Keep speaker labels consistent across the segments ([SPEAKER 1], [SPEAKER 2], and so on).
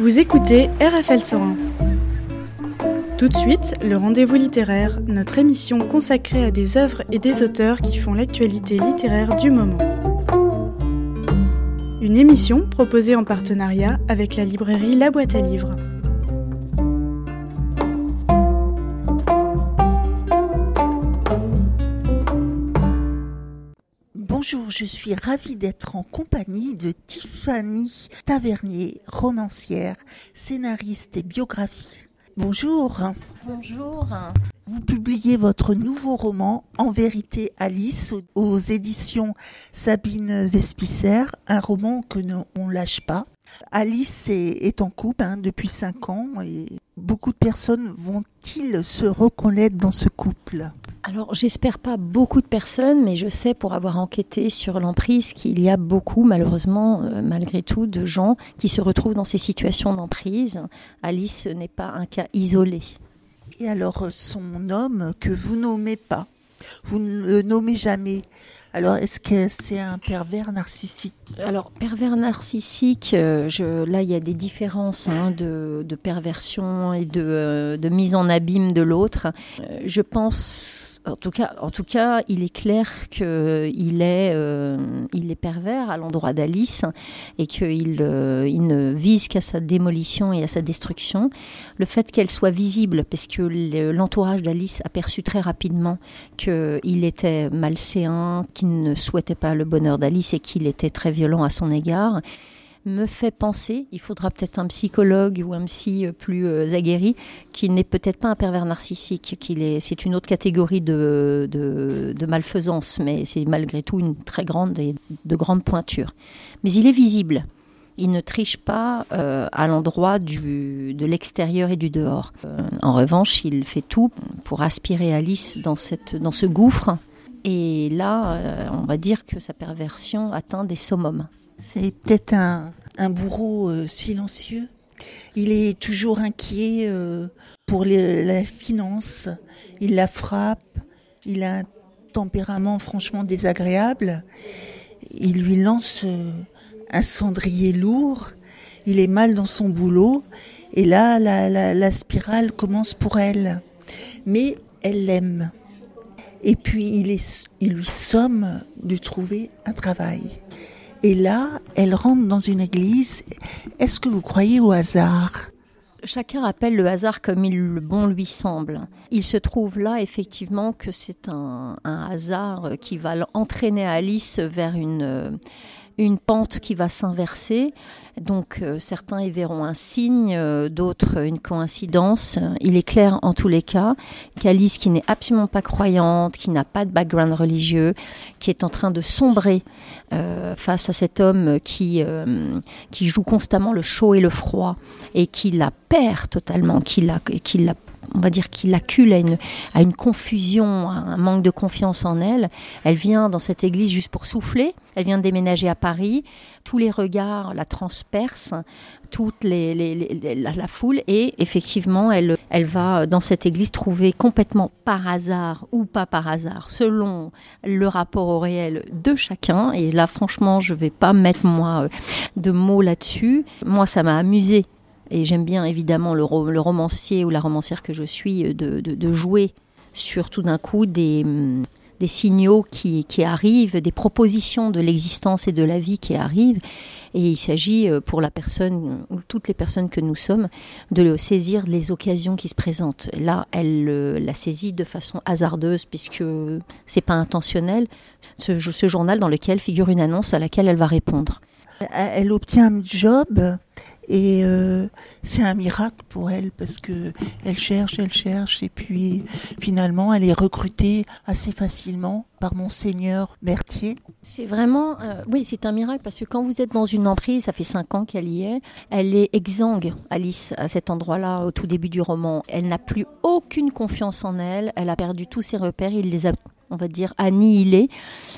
[SPEAKER 1] Vous écoutez RFL 101. Tout de suite, le rendez-vous littéraire, notre émission consacrée à des œuvres et des auteurs qui font l'actualité littéraire du moment. Une émission proposée en partenariat avec la librairie La Boîte à Livres.
[SPEAKER 2] Je suis ravie d'être en compagnie de Tiffany Tavernier, romancière, scénariste et biographie. Bonjour.
[SPEAKER 3] Bonjour.
[SPEAKER 2] Vous publiez votre nouveau roman En vérité Alice aux éditions Sabine Vespicer, un roman que on lâche pas. Alice est, en couple hein, depuis cinq ans et beaucoup de personnes vont-ils se reconnaître dans ce couple?
[SPEAKER 3] Alors, j'espère pas beaucoup de personnes, mais je sais pour avoir enquêté sur l'emprise qu'il y a beaucoup, malheureusement, euh, malgré tout, de gens qui se retrouvent dans ces situations d'emprise. Alice n'est pas un cas isolé.
[SPEAKER 2] Et alors, son homme que vous nommez pas, vous ne le nommez jamais, alors, est-ce que c'est un pervers narcissique?
[SPEAKER 3] Alors, pervers narcissique, euh, là, il y a des différences hein, de, perversion et euh, de, mise en abîme de l'autre. je pense en tout cas, en tout cas, il est clair qu'il est, euh, il est pervers à l'endroit d'Alice et qu'il euh, ne vise qu'à sa démolition et à sa destruction. Le fait qu'elle soit visible, parce que l'entourage d'Alice a perçu très rapidement qu'il était malséant, qu'il ne souhaitait pas le bonheur d'Alice et qu'il était très violent à son égard me fait penser, il faudra peut-être un psychologue ou un psy euh, plus euh, aguerri, qu'il n'est peut-être pas un pervers narcissique, qu'il est, c'est une autre catégorie de, de, malfaisance, mais c'est malgré tout une très grande et de grande pointure. Mais il est visible. Il ne triche pas euh, à l'endroit du, de l'extérieur et du dehors. en revanche, il fait tout pour aspirer Alice dans, cette, dans ce gouffre. Et là, on va dire que sa perversion atteint des summums.
[SPEAKER 2] C'est peut-être un, bourreau euh, silencieux. Il est toujours inquiet euh, pour la finance. Il la frappe. Il a un tempérament franchement désagréable. Il lui lance euh, un cendrier lourd. Il est mal dans son boulot. Et là, la spirale commence pour elle. Mais elle l'aime. Et puis, il, est, il lui somme de trouver un travail. Et là, elle rentre dans une église. Est-ce que vous croyez au hasard?
[SPEAKER 3] Chacun appelle le hasard comme il le bon lui semble. Il se trouve là effectivement que c'est un, hasard qui va entraîner Alice vers une une pente qui va s'inverser. Donc euh, certains y verront un signe, euh, d'autres une coïncidence. Il est clair en tous les cas qu'Alice, qui n'est absolument pas croyante, qui n'a pas de background religieux, qui est en train de sombrer euh, face à cet homme qui, qui joue constamment le chaud et le froid et qui la perd totalement, qui la, qui la on va dire qu'il accule à une, à une confusion, à un manque de confiance en elle. Elle vient dans cette église juste pour souffler. Elle vient de déménager à Paris. Tous les regards la transpercent, toute les, la, foule. Et effectivement, elle, elle va dans cette église trouver complètement par hasard ou pas par hasard, selon le rapport au réel de chacun. Et là, franchement, je vais pas mettre moi de mots là-dessus. Moi, ça m'a amusé et j'aime bien évidemment le, romancier ou la romancière que je suis euh, de, jouer sur tout d'un coup des, des signaux qui, arrivent, des propositions de l'existence et de la vie qui arrivent. Et il s'agit euh, pour la personne, ou toutes les personnes que nous sommes, de saisir les occasions qui se présentent. Là, elle euh, la saisit de façon hasardeuse, puisque c'est pas intentionnel. Ce journal dans lequel figure une annonce à laquelle elle va répondre.
[SPEAKER 2] Elle obtient un job et euh, c'est un miracle pour elle parce que elle cherche, elle cherche et puis finalement elle est recrutée assez facilement par monseigneur Berthier.
[SPEAKER 3] C'est vraiment, euh, oui, c'est un miracle parce que quand vous êtes dans une emprise, ça fait cinq ans qu'elle y est, elle est exsangue, Alice, à cet endroit-là, au tout début du roman. Elle n'a plus aucune confiance en elle, elle a perdu tous ses repères, il les a on va dire, annihilée.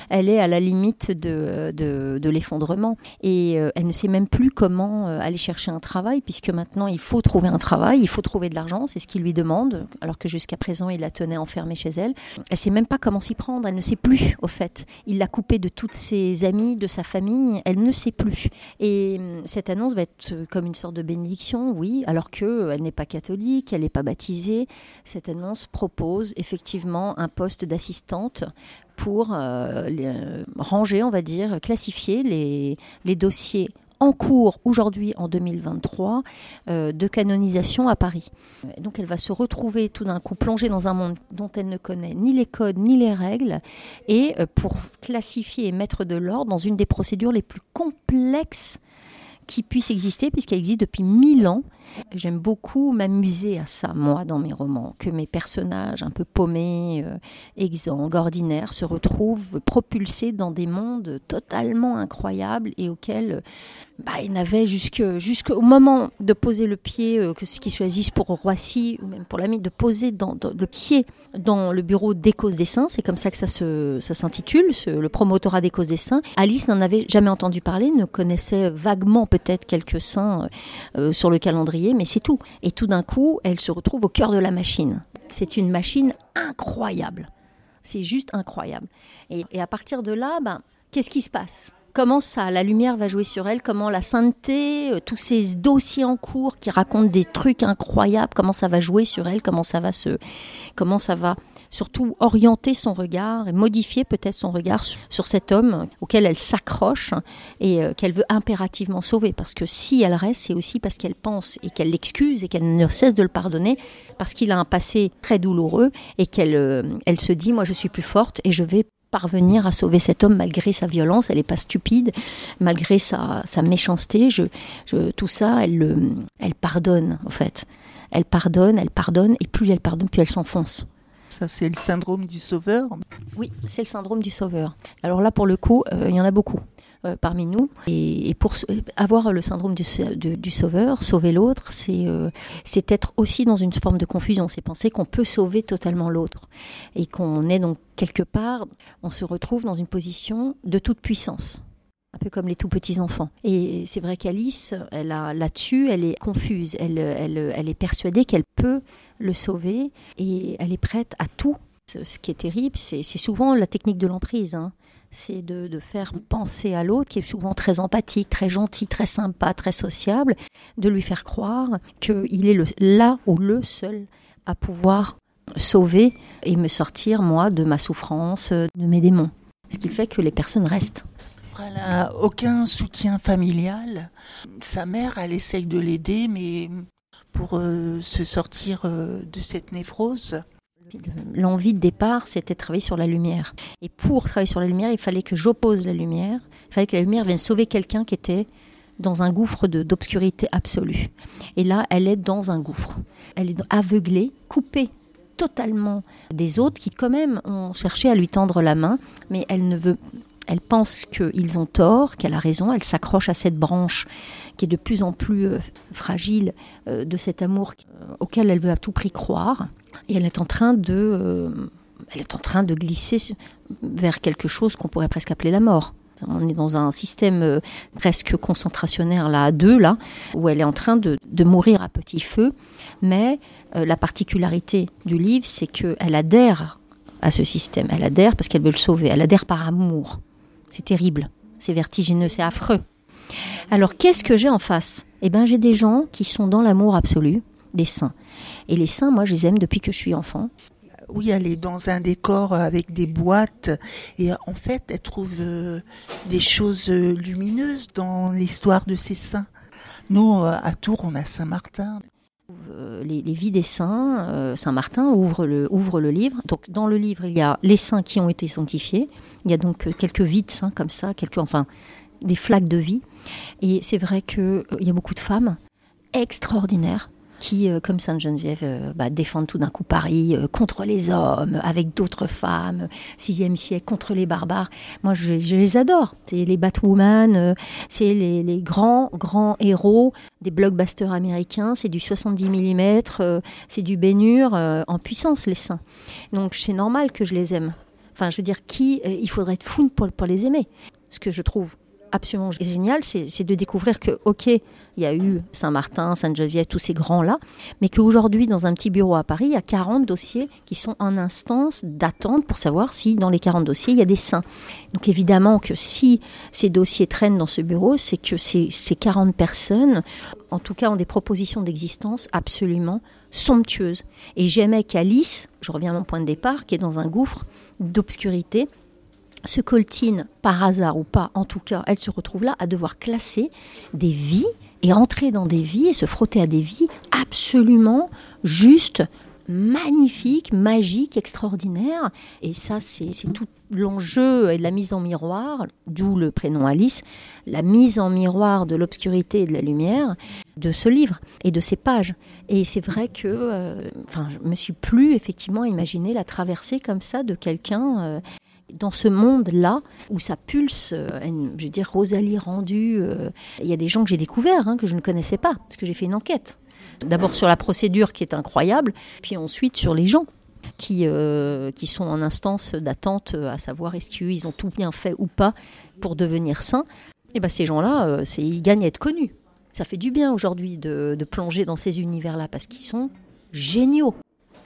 [SPEAKER 3] Elle est à la limite de, l'effondrement. Et euh, elle ne sait même plus comment euh, aller chercher un travail, puisque maintenant, il faut trouver un travail, il faut trouver de l'argent, c'est ce qu'il lui demande, alors que jusqu'à présent, il la tenait enfermée chez elle. Elle sait même pas comment s'y prendre, elle ne sait plus, au fait. Il l'a coupée de toutes ses amies, de sa famille, elle ne sait plus. Et hum, cette annonce va être comme une sorte de bénédiction, oui, alors qu'elle n'est pas catholique, elle n'est pas baptisée. Cette annonce propose effectivement un poste d'assistant pour euh, euh, ranger, on va dire, classifier les, dossiers en cours aujourd'hui en 2023 euh, de canonisation à Paris. Donc elle va se retrouver tout d'un coup plongée dans un monde dont elle ne connaît ni les codes ni les règles et pour classifier et mettre de l'ordre dans une des procédures les plus complexes qui puisse exister puisqu'elle existe depuis mille ans. J'aime beaucoup m'amuser à ça, moi, dans mes romans, que mes personnages un peu paumés, euh, ordinaires, se retrouvent propulsés dans des mondes totalement incroyables et auxquels bah, ils n'avaient jusqu'au moment de poser le pied, euh, que ce qu'ils choisissent pour Roissy ou même pour l'ami, de poser dans, le pied dans le bureau des causes des saints, c'est comme ça que ça s'intitule, le promotorat des causes des saints. Alice n'en avait jamais entendu parler, ne connaissait vaguement peut peut-être quelques saints euh, sur le calendrier, mais c'est tout. Et tout d'un coup, elle se retrouve au cœur de la machine. C'est une machine incroyable. C'est juste incroyable. Et, à partir de là, ben, qu'est-ce qui se passe? Comment ça, la lumière va jouer sur elle? Comment la sainteté, euh, tous ces dossiers en cours qui racontent des trucs incroyables, comment ça va jouer sur elle? Comment ça va se, comment ça va surtout orienter son regard et modifier peut-être son regard sur, cet homme auquel elle s'accroche et euh, qu'elle veut impérativement sauver. Parce que si elle reste, c'est aussi parce qu'elle pense et qu'elle l'excuse et qu'elle ne cesse de le pardonner parce qu'il a un passé très douloureux et qu'elle euh, elle se dit, moi je suis plus forte et je vais parvenir à sauver cet homme malgré sa violence, elle n'est pas stupide, malgré sa, méchanceté, je, je, tout ça, elle, elle pardonne en fait. Elle pardonne, elle pardonne, et plus elle pardonne, plus elle s'enfonce.
[SPEAKER 2] C'est le syndrome du sauveur
[SPEAKER 3] Oui, c'est le syndrome du sauveur. Alors là, pour le coup, euh, il y en a beaucoup. Euh, parmi nous. Et, pour avoir le syndrome du, sauveur, sauver l'autre, c'est euh, c'est être aussi dans une forme de confusion. C'est penser qu'on peut sauver totalement l'autre. Et qu'on est donc quelque part, on se retrouve dans une position de toute puissance un peu comme les tout petits enfants. Et c'est vrai qu'Alice, elle a là-dessus, elle est confuse, elle, est persuadée qu'elle peut le sauver et elle est prête à tout. Ce qui est terrible, c'est souvent la technique de l'emprise. Hein. C'est de, faire penser à l'autre, qui est souvent très empathique, très gentil, très sympa, très sociable, de lui faire croire qu'il est là ou le seul à pouvoir sauver et me sortir, moi, de ma souffrance, de mes démons. Ce qui fait que les personnes restent.
[SPEAKER 2] Elle n'a aucun soutien familial. Sa mère, elle essaye de l'aider, mais pour euh, se sortir euh, de cette névrose.
[SPEAKER 3] L'envie de départ, c'était de travailler sur la lumière. Et pour travailler sur la lumière, il fallait que j'oppose la lumière. Il fallait que la lumière vienne sauver quelqu'un qui était dans un gouffre d'obscurité absolue. Et là, elle est dans un gouffre. Elle est aveuglée, coupée totalement des autres qui quand même ont cherché à lui tendre la main, mais elle ne veut elle pense qu'ils ont tort, qu'elle a raison, elle s'accroche à cette branche qui est de plus en plus euh, fragile euh, de cet amour euh, auquel elle veut à tout prix croire. Et elle est en train de, elle est en train de glisser vers quelque chose qu'on pourrait presque appeler la mort. On est dans un système presque concentrationnaire là à deux là, où elle est en train de, de mourir à petit feu. Mais la particularité du livre, c'est qu'elle adhère à ce système. Elle adhère parce qu'elle veut le sauver. Elle adhère par amour. C'est terrible, c'est vertigineux, c'est affreux. Alors qu'est-ce que j'ai en face? Eh bien j'ai des gens qui sont dans l'amour absolu, des saints. Et les saints, moi je les aime depuis que je suis enfant.
[SPEAKER 2] Oui, elle est dans un décor avec des boîtes et en fait elle trouve euh, des choses lumineuses dans l'histoire de ces saints. Nous, euh, à Tours, on a Saint-Martin.
[SPEAKER 3] Euh, les, vies des saints, Saint-Martin ouvre le, ouvre le livre. Donc dans le livre, il y a les saints qui ont été sanctifiés, il y a donc euh, quelques vides saints comme ça, quelques, enfin, des flaques de vie. Et c'est vrai qu'il euh, y a beaucoup de femmes extraordinaires qui, euh, comme Sainte Geneviève, bah, défendent tout d'un coup Paris contre les hommes, avec d'autres femmes, sixième siècle, contre les barbares. Moi, je, les adore. C'est les Batwoman, c'est les, les, grands, grands héros des blockbusters américains. C'est du 70 mm, c'est du Bénur en puissance, les saints. Donc, c'est normal que je les aime. Enfin, je veux dire, qui il faudrait être fou pour, pour les aimer. Ce que je trouve absolument génial, c'est de découvrir que, ok, il y a eu Saint-Martin, Sainte-Geneviève, tous ces grands-là, mais qu'aujourd'hui, dans un petit bureau à Paris, il y a 40 dossiers qui sont en instance d'attente pour savoir si dans les 40 dossiers, il y a des saints. Donc évidemment que si ces dossiers traînent dans ce bureau, c'est que ces, ces 40 personnes, en tout cas, ont des propositions d'existence absolument somptueuses. Et j'aimais qu'Alice, je reviens à mon point de départ, qui est dans un gouffre d'obscurité, se coltine par hasard ou pas, en tout cas, elle se retrouve là à devoir classer des vies et entrer dans des vies et se frotter à des vies absolument justes, magnifiques, magiques, extraordinaires. Et ça, c'est tout l'enjeu et la mise en miroir, d'où le prénom Alice, la mise en miroir de l'obscurité et de la lumière de ce livre et de ces pages. Et c'est vrai que, euh, enfin, je me suis plus effectivement imaginé la traversée comme ça de quelqu'un. Euh, dans ce monde-là où ça pulse, euh, je veux dire, Rosalie rendue, euh, il y a des gens que j'ai découverts, hein, que je ne connaissais pas, parce que j'ai fait une enquête. D'abord sur la procédure qui est incroyable, puis ensuite sur les gens qui, euh, qui sont en instance d'attente, à savoir est-ce qu'ils ont tout bien fait ou pas pour devenir saints. Et ben ces gens-là, c'est ils gagnent à être connus. Ça fait du bien aujourd'hui de, de plonger dans ces univers-là parce qu'ils sont géniaux.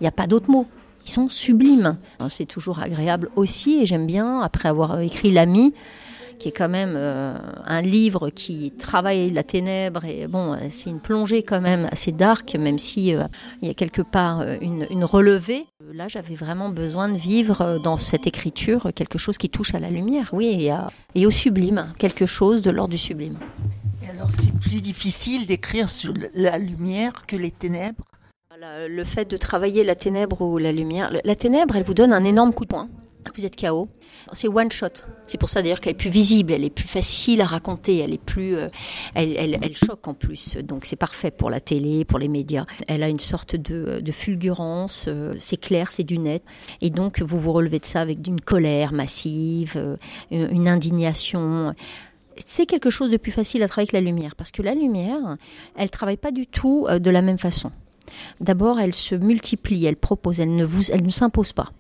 [SPEAKER 3] Il n'y a pas d'autre mot ils sont sublimes. C'est toujours agréable aussi et j'aime bien, après avoir écrit L'ami, qui est quand même euh, un livre qui travaille la ténèbre et bon, c'est une plongée quand même assez dark, même si euh, il y a quelque part euh, une, relevée. Là, j'avais vraiment besoin de vivre dans cette écriture quelque chose qui touche à la lumière, oui, et, au sublime, quelque chose de l'ordre du sublime.
[SPEAKER 2] Et alors, c'est plus difficile d'écrire sur la lumière que les ténèbres?
[SPEAKER 3] Le fait de travailler la ténèbre ou la lumière, la ténèbre, elle vous donne un énorme coup de poing. Vous êtes KO. C'est one shot. C'est pour ça d'ailleurs qu'elle est plus visible, elle est plus facile à raconter, elle est plus, euh, elle, choque en plus. Donc c'est parfait pour la télé, pour les médias. Elle a une sorte de, fulgurance. Euh, c'est clair, c'est du net. Et donc vous vous relevez de ça avec une colère massive, euh, une indignation c'est quelque chose de plus facile à travailler que la lumière, parce que la lumière, elle travaille pas du tout de la même façon. D'abord, elle se multiplie, elle propose, elle ne, vous, elle ne s'impose pas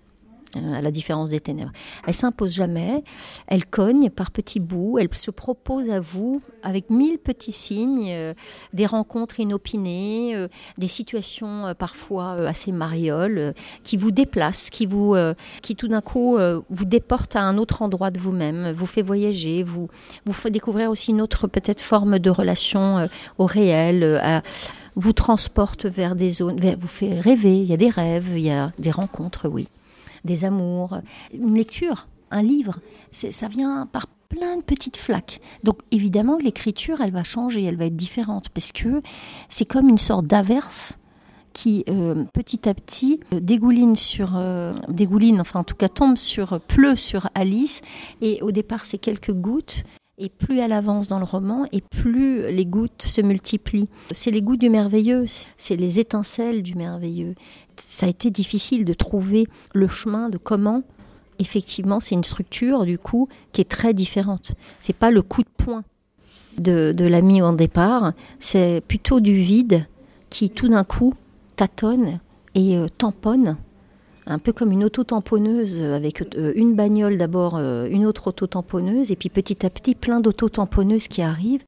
[SPEAKER 3] euh, à la différence des ténèbres. Elle s'impose jamais, elle cogne par petits bouts, elle se propose à vous avec mille petits signes, euh, des rencontres inopinées, euh, des situations parfois assez marioles, qui vous déplacent, qui vous, qui tout d'un coup vous déportent à un autre endroit de vous-même, vous fait voyager, vous, vous fait découvrir aussi une autre peut-être forme de relation au réel, vous transporte vers des zones, vous fait rêver. Il y a des rêves, il y a des rencontres, oui, des amours, une lecture, un livre. Ça vient par plein de petites flaques. Donc évidemment, l'écriture, elle va changer, elle va être différente parce que c'est comme une sorte d'averse qui euh, petit à petit euh, dégouline sur euh, dégouline enfin en tout cas tombe sur pleut sur Alice et au départ c'est quelques gouttes et plus elle avance dans le roman, et plus les gouttes se multiplient. C'est les gouttes du merveilleux, c'est les étincelles du merveilleux. Ça a été difficile de trouver le chemin de comment, effectivement, c'est une structure, du coup, qui est très différente. C'est pas le coup de poing de, de l'ami en départ, c'est plutôt du vide qui, tout d'un coup, tâtonne et euh, tamponne un peu comme une auto-tamponneuse avec euh, une bagnole d'abord, euh, une autre auto-tamponneuse, et puis petit à petit plein d'auto-tamponneuses qui arrivent.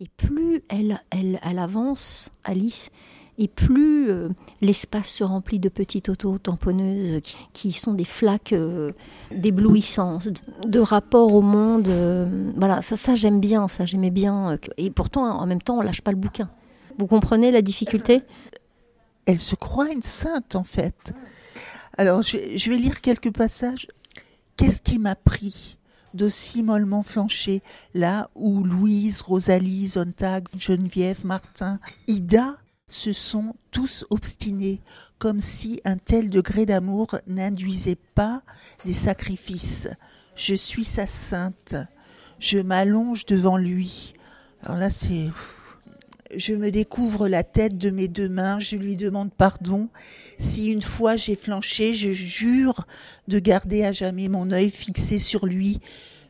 [SPEAKER 3] Et plus elle, elle, elle avance, Alice, et plus euh, l'espace se remplit de petites auto-tamponneuses qui, sont des flaques d'éblouissance, de, rapport au monde. voilà, ça, ça j'aime bien, ça j'aimais bien. et pourtant, en même temps, on lâche pas le bouquin. Vous comprenez la difficulté?
[SPEAKER 2] Elle se croit une sainte en fait. Alors, je, vais lire quelques passages. Qu'est-ce qui m'a pris d'aussi mollement flancher là où Louise, Rosalie, Zontag, Geneviève, Martin, Ida se sont tous obstinés, comme si un tel degré d'amour n'induisait pas des sacrifices. Je suis sa sainte. Je m'allonge devant lui. Alors là, c'est je me découvre la tête de mes deux mains, je lui demande pardon. Si une fois j'ai flanché, je jure de garder à jamais mon œil fixé sur lui,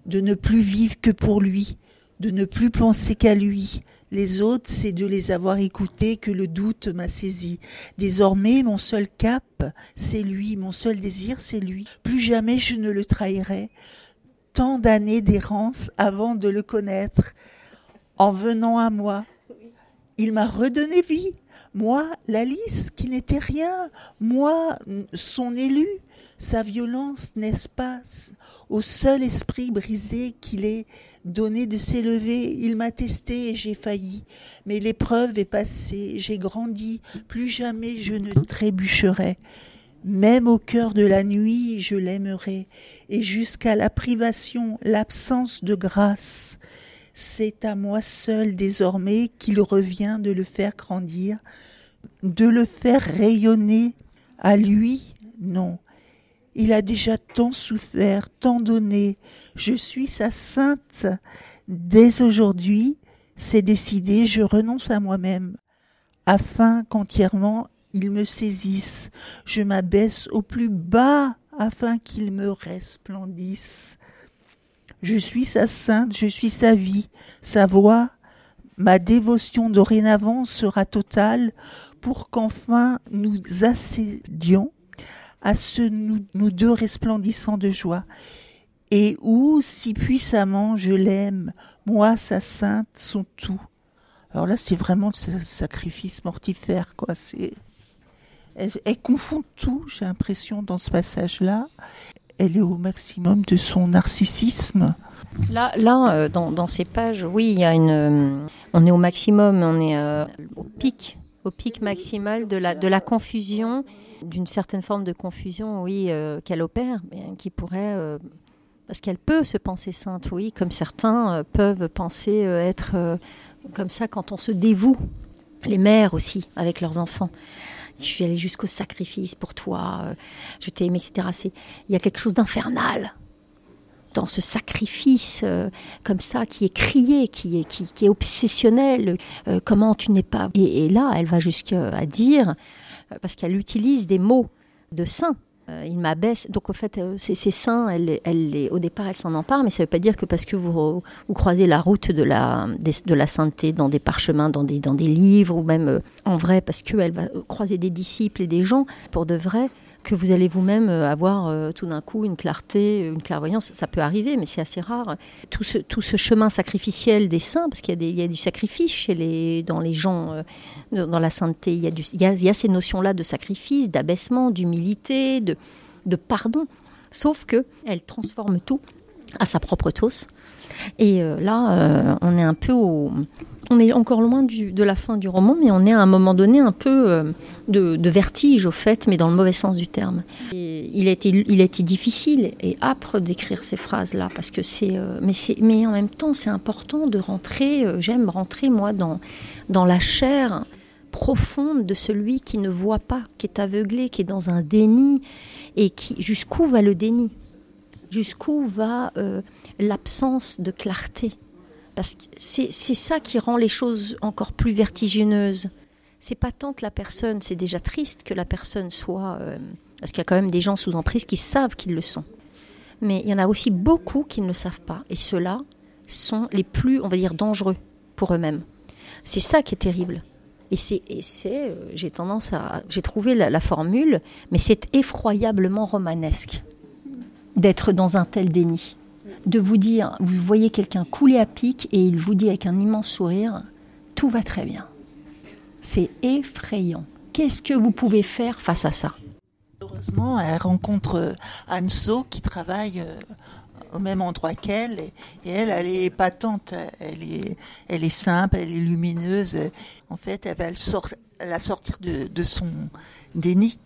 [SPEAKER 2] de ne plus vivre que pour lui, de ne plus penser qu'à lui, Les autres, c'est de les avoir écoutés que le doute m'a saisi. Désormais, mon seul cap, c'est lui, mon seul désir, c'est lui. Plus jamais je ne le trahirai. Tant d'années d'errance avant de le connaître. En venant à moi, il m'a redonné vie. Moi, l'Alice, qui n'était rien. Moi, son élu. Sa violence, n'est-ce pas Au seul esprit brisé qu'il est donné de s'élever, il m'a testé et j'ai failli. Mais l'épreuve est passée, j'ai grandi, plus jamais je ne trébucherai. Même au cœur de la nuit, je l'aimerai, et jusqu'à la privation, l'absence de grâce. C'est à moi seul désormais qu'il revient de le faire grandir, de le faire rayonner. À lui, non. Il a déjà tant souffert, tant donné. Je suis sa sainte. Dès aujourd'hui, c'est décidé, je renonce à moi-même, afin qu'entièrement il me saisisse. Je m'abaisse au plus bas afin qu'il me resplendisse. Je suis sa sainte, je suis sa vie, sa voix. Ma dévotion dorénavant sera totale pour qu'enfin nous accédions à ce nous, deux resplendissant de joie. Et où, si puissamment je l'aime, moi, sa sainte, son tout. Alors là, c'est vraiment le sacrifice mortifère, quoi. C'est, elle confond tout, j'ai l'impression, dans ce passage-là elle est au maximum de son narcissisme.
[SPEAKER 3] Là, là euh, dans, ces pages, oui, il y a une. Euh, on est au maximum, on est euh, au pic, au pic maximal de la, de la confusion, d'une certaine forme de confusion, oui, qu'elle opère, qui pourrait. parce qu'elle peut se penser sainte, oui, comme certains peuvent penser être comme ça quand on se dévoue. Les mères aussi, avec leurs enfants je suis allée jusqu'au sacrifice pour toi, euh, je t'ai aimé, etc. Il y a quelque chose d'infernal dans ce sacrifice euh, comme ça qui est crié, qui est, qui, est obsessionnel. Euh, comment tu n'es pas. Et, et, là, elle va jusqu'à dire, parce qu'elle utilise des mots de saint euh, il m'abaisse. Donc, au fait, euh, ces, seins, elle, elle, au départ, elle s'en empare, mais ça ne veut pas dire que parce que vous, vous croisez la route de la, de la sainteté dans des parchemins, dans des, livres, ou même euh, en vrai, parce qu'elle va croiser des disciples et des gens, pour de vrai, que vous allez vous-même euh, avoir euh, tout d'un coup une clarté, une clairvoyance. Ça peut arriver, mais c'est assez rare. Tout ce, tout ce chemin sacrificiel des saints, parce qu'il y, a du sacrifice chez les, dans les gens, euh, dans la sainteté. Il y a, ces notions-là de sacrifice, d'abaissement, d'humilité, de, de pardon. Sauf que elle transforme tout à sa propre tosse. Et là, on est un peu au, on est encore loin de la fin du roman, mais on est à un moment donné un peu euh, de, vertige au fait, mais dans le mauvais sens du terme. il, a été, il difficile et âpre d'écrire ces phrases-là, parce que c'est, euh, mais, mais en même temps, c'est important de rentrer, euh, j'aime rentrer moi dans, dans la chair profonde de celui qui ne voit pas, qui est aveuglé, qui est dans un déni, et qui jusqu'où va le déni? Jusqu'où va l'absence de clarté? Parce que c'est ça qui rend les choses encore plus vertigineuses. C'est pas tant que la personne, c'est déjà triste que la personne soit. Euh, parce qu'il y a quand même des gens sous emprise qui savent qu'ils le sont. Mais il y en a aussi beaucoup qui ne le savent pas. Et ceux-là sont les plus, on va dire, dangereux pour eux-mêmes. C'est ça qui est terrible. Et c'est, euh, j'ai tendance à, j'ai trouvé la formule, mais c'est effroyablement romanesque d'être dans un tel déni de vous dire, vous voyez quelqu'un couler à pic et il vous dit avec un immense sourire, tout va très bien. C'est effrayant. Qu'est-ce que vous pouvez faire face à ça?
[SPEAKER 2] Heureusement, elle rencontre euh, Anso qui travaille euh, au même endroit qu'elle et, elle, elle est épatante, elle est, elle est simple, elle est lumineuse. En fait, elle va la sortir de, de son déni.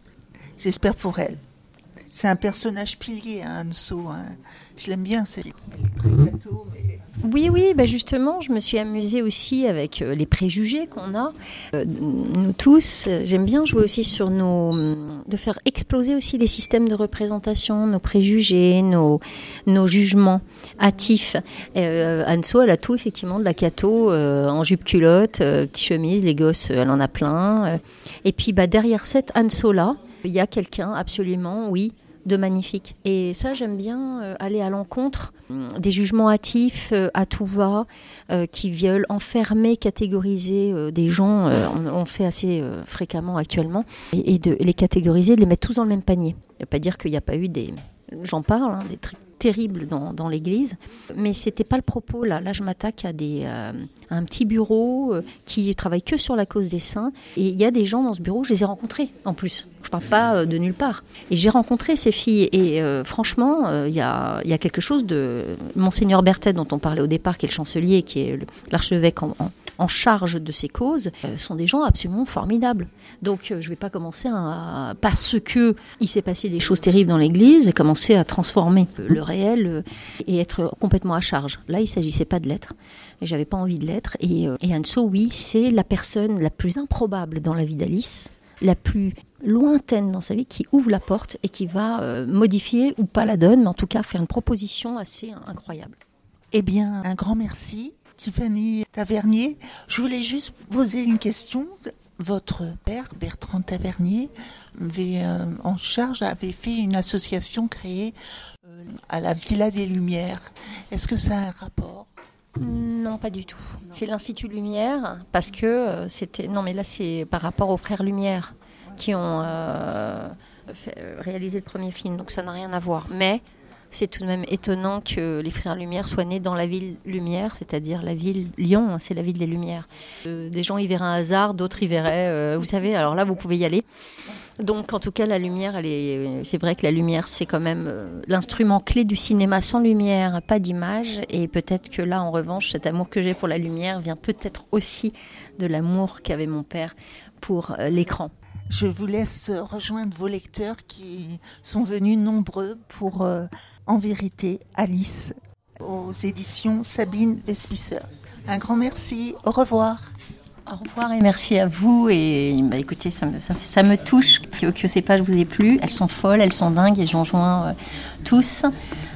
[SPEAKER 2] J'espère pour elle. C'est un personnage pilier, hein, Anso. Hein. Je l'aime bien, c'est très
[SPEAKER 3] Oui, oui, bah justement, je me suis amusée aussi avec euh, les préjugés qu'on a, euh, nous tous. J'aime bien jouer aussi sur nos. de faire exploser aussi les systèmes de représentation, nos préjugés, nos, nos jugements hâtifs. Euh, Anso, elle a tout, effectivement, de la cato en jupe culotte, petite chemise, les gosses, elle en a plein. et puis, bah, derrière cette Anso-là, il y a quelqu'un, absolument, oui, de magnifique. Et ça, j'aime bien euh, aller à l'encontre hum, des jugements hâtifs euh, à tout va, euh, qui veulent enfermer, catégoriser des gens, on, le fait assez fréquemment actuellement, et, de les catégoriser, de les mettre tous dans le même panier. ne veut pas dire qu'il n'y a pas eu des, j'en parle, hein, des trucs terrible dans, dans l'église. Mais c'était pas le propos là. Là, je m'attaque à, des, euh, un petit bureau euh, qui travaille que sur la cause des saints. Et il y a des gens dans ce bureau, je les ai rencontrés en plus. Je parle pas euh, de nulle part. Et j'ai rencontré ces filles. Et franchement, il y, a, y, a, quelque chose de. Monseigneur Berthet, dont on parlait au départ, qui est le chancelier, qui est l'archevêque en, en, charge de ces causes, sont des gens absolument formidables. Donc, je vais pas commencer à, parce que il s'est passé des choses terribles dans l'église, commencer à transformer le réel euh, et être complètement à charge. Là, il s'agissait pas de l'être. J'avais pas envie de l'être. Et, euh, et Anso, oui, c'est la personne la plus improbable dans la vie d'Alice, la plus lointaine dans sa vie, qui ouvre la porte et qui va euh, modifier ou pas la donne, mais en tout cas faire une proposition assez incroyable.
[SPEAKER 2] Eh bien, un grand merci. Tiffany Tavernier, je voulais juste poser une question votre père, Bertrand Tavernier, avait, en charge, avait fait une association créée à la Villa des Lumières. Est-ce que ça a un rapport?
[SPEAKER 3] Non, pas du tout. C'est l'Institut Lumière parce que euh, c'était. Non, mais là, c'est par rapport aux frères Lumière qui ont euh, réalisé le premier film, donc ça n'a rien à voir. Mais c'est tout de même étonnant que les frères Lumière soient nés dans la ville Lumière, c'est-à-dire la ville Lyon, hein, c'est la ville des Lumières. des gens y verraient un hasard, d'autres y verraient. vous savez, alors là, vous pouvez y aller. Donc, en tout cas, la lumière, c'est vrai que la lumière, c'est quand même euh, l'instrument clé du cinéma. Sans lumière, pas d'image. Et peut-être que là, en revanche, cet amour que j'ai pour la lumière vient peut-être aussi de l'amour qu'avait mon père pour euh, l'écran.
[SPEAKER 2] Je vous laisse rejoindre vos lecteurs qui sont venus nombreux pour, euh, en vérité, Alice aux éditions Sabine Vespisser. Un grand merci. Au revoir.
[SPEAKER 3] Au revoir et merci à vous. Et bah, écoutez, ça me, touche que, ces pages vous aient plu. Elles sont folles, elles sont dingues et j'en joins euh, tous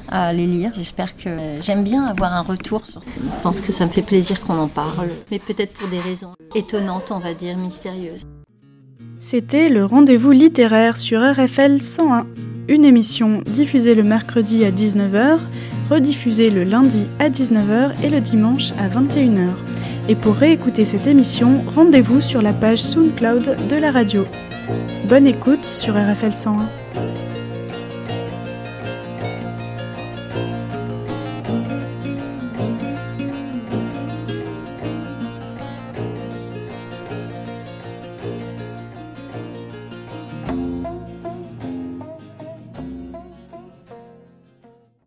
[SPEAKER 3] à les lire. J'espère que j'aime bien avoir un retour. Sur... Je pense que ça me fait plaisir qu'on en parle, mais peut-être pour des raisons étonnantes, on va dire, mystérieuses.
[SPEAKER 1] C'était le rendez-vous littéraire sur RFL 101, une émission diffusée le mercredi à 19h, rediffusée le lundi à 19h et le dimanche à 21h. Et pour réécouter cette émission, rendez-vous sur la page SoundCloud de la radio. Bonne écoute sur RFL 101.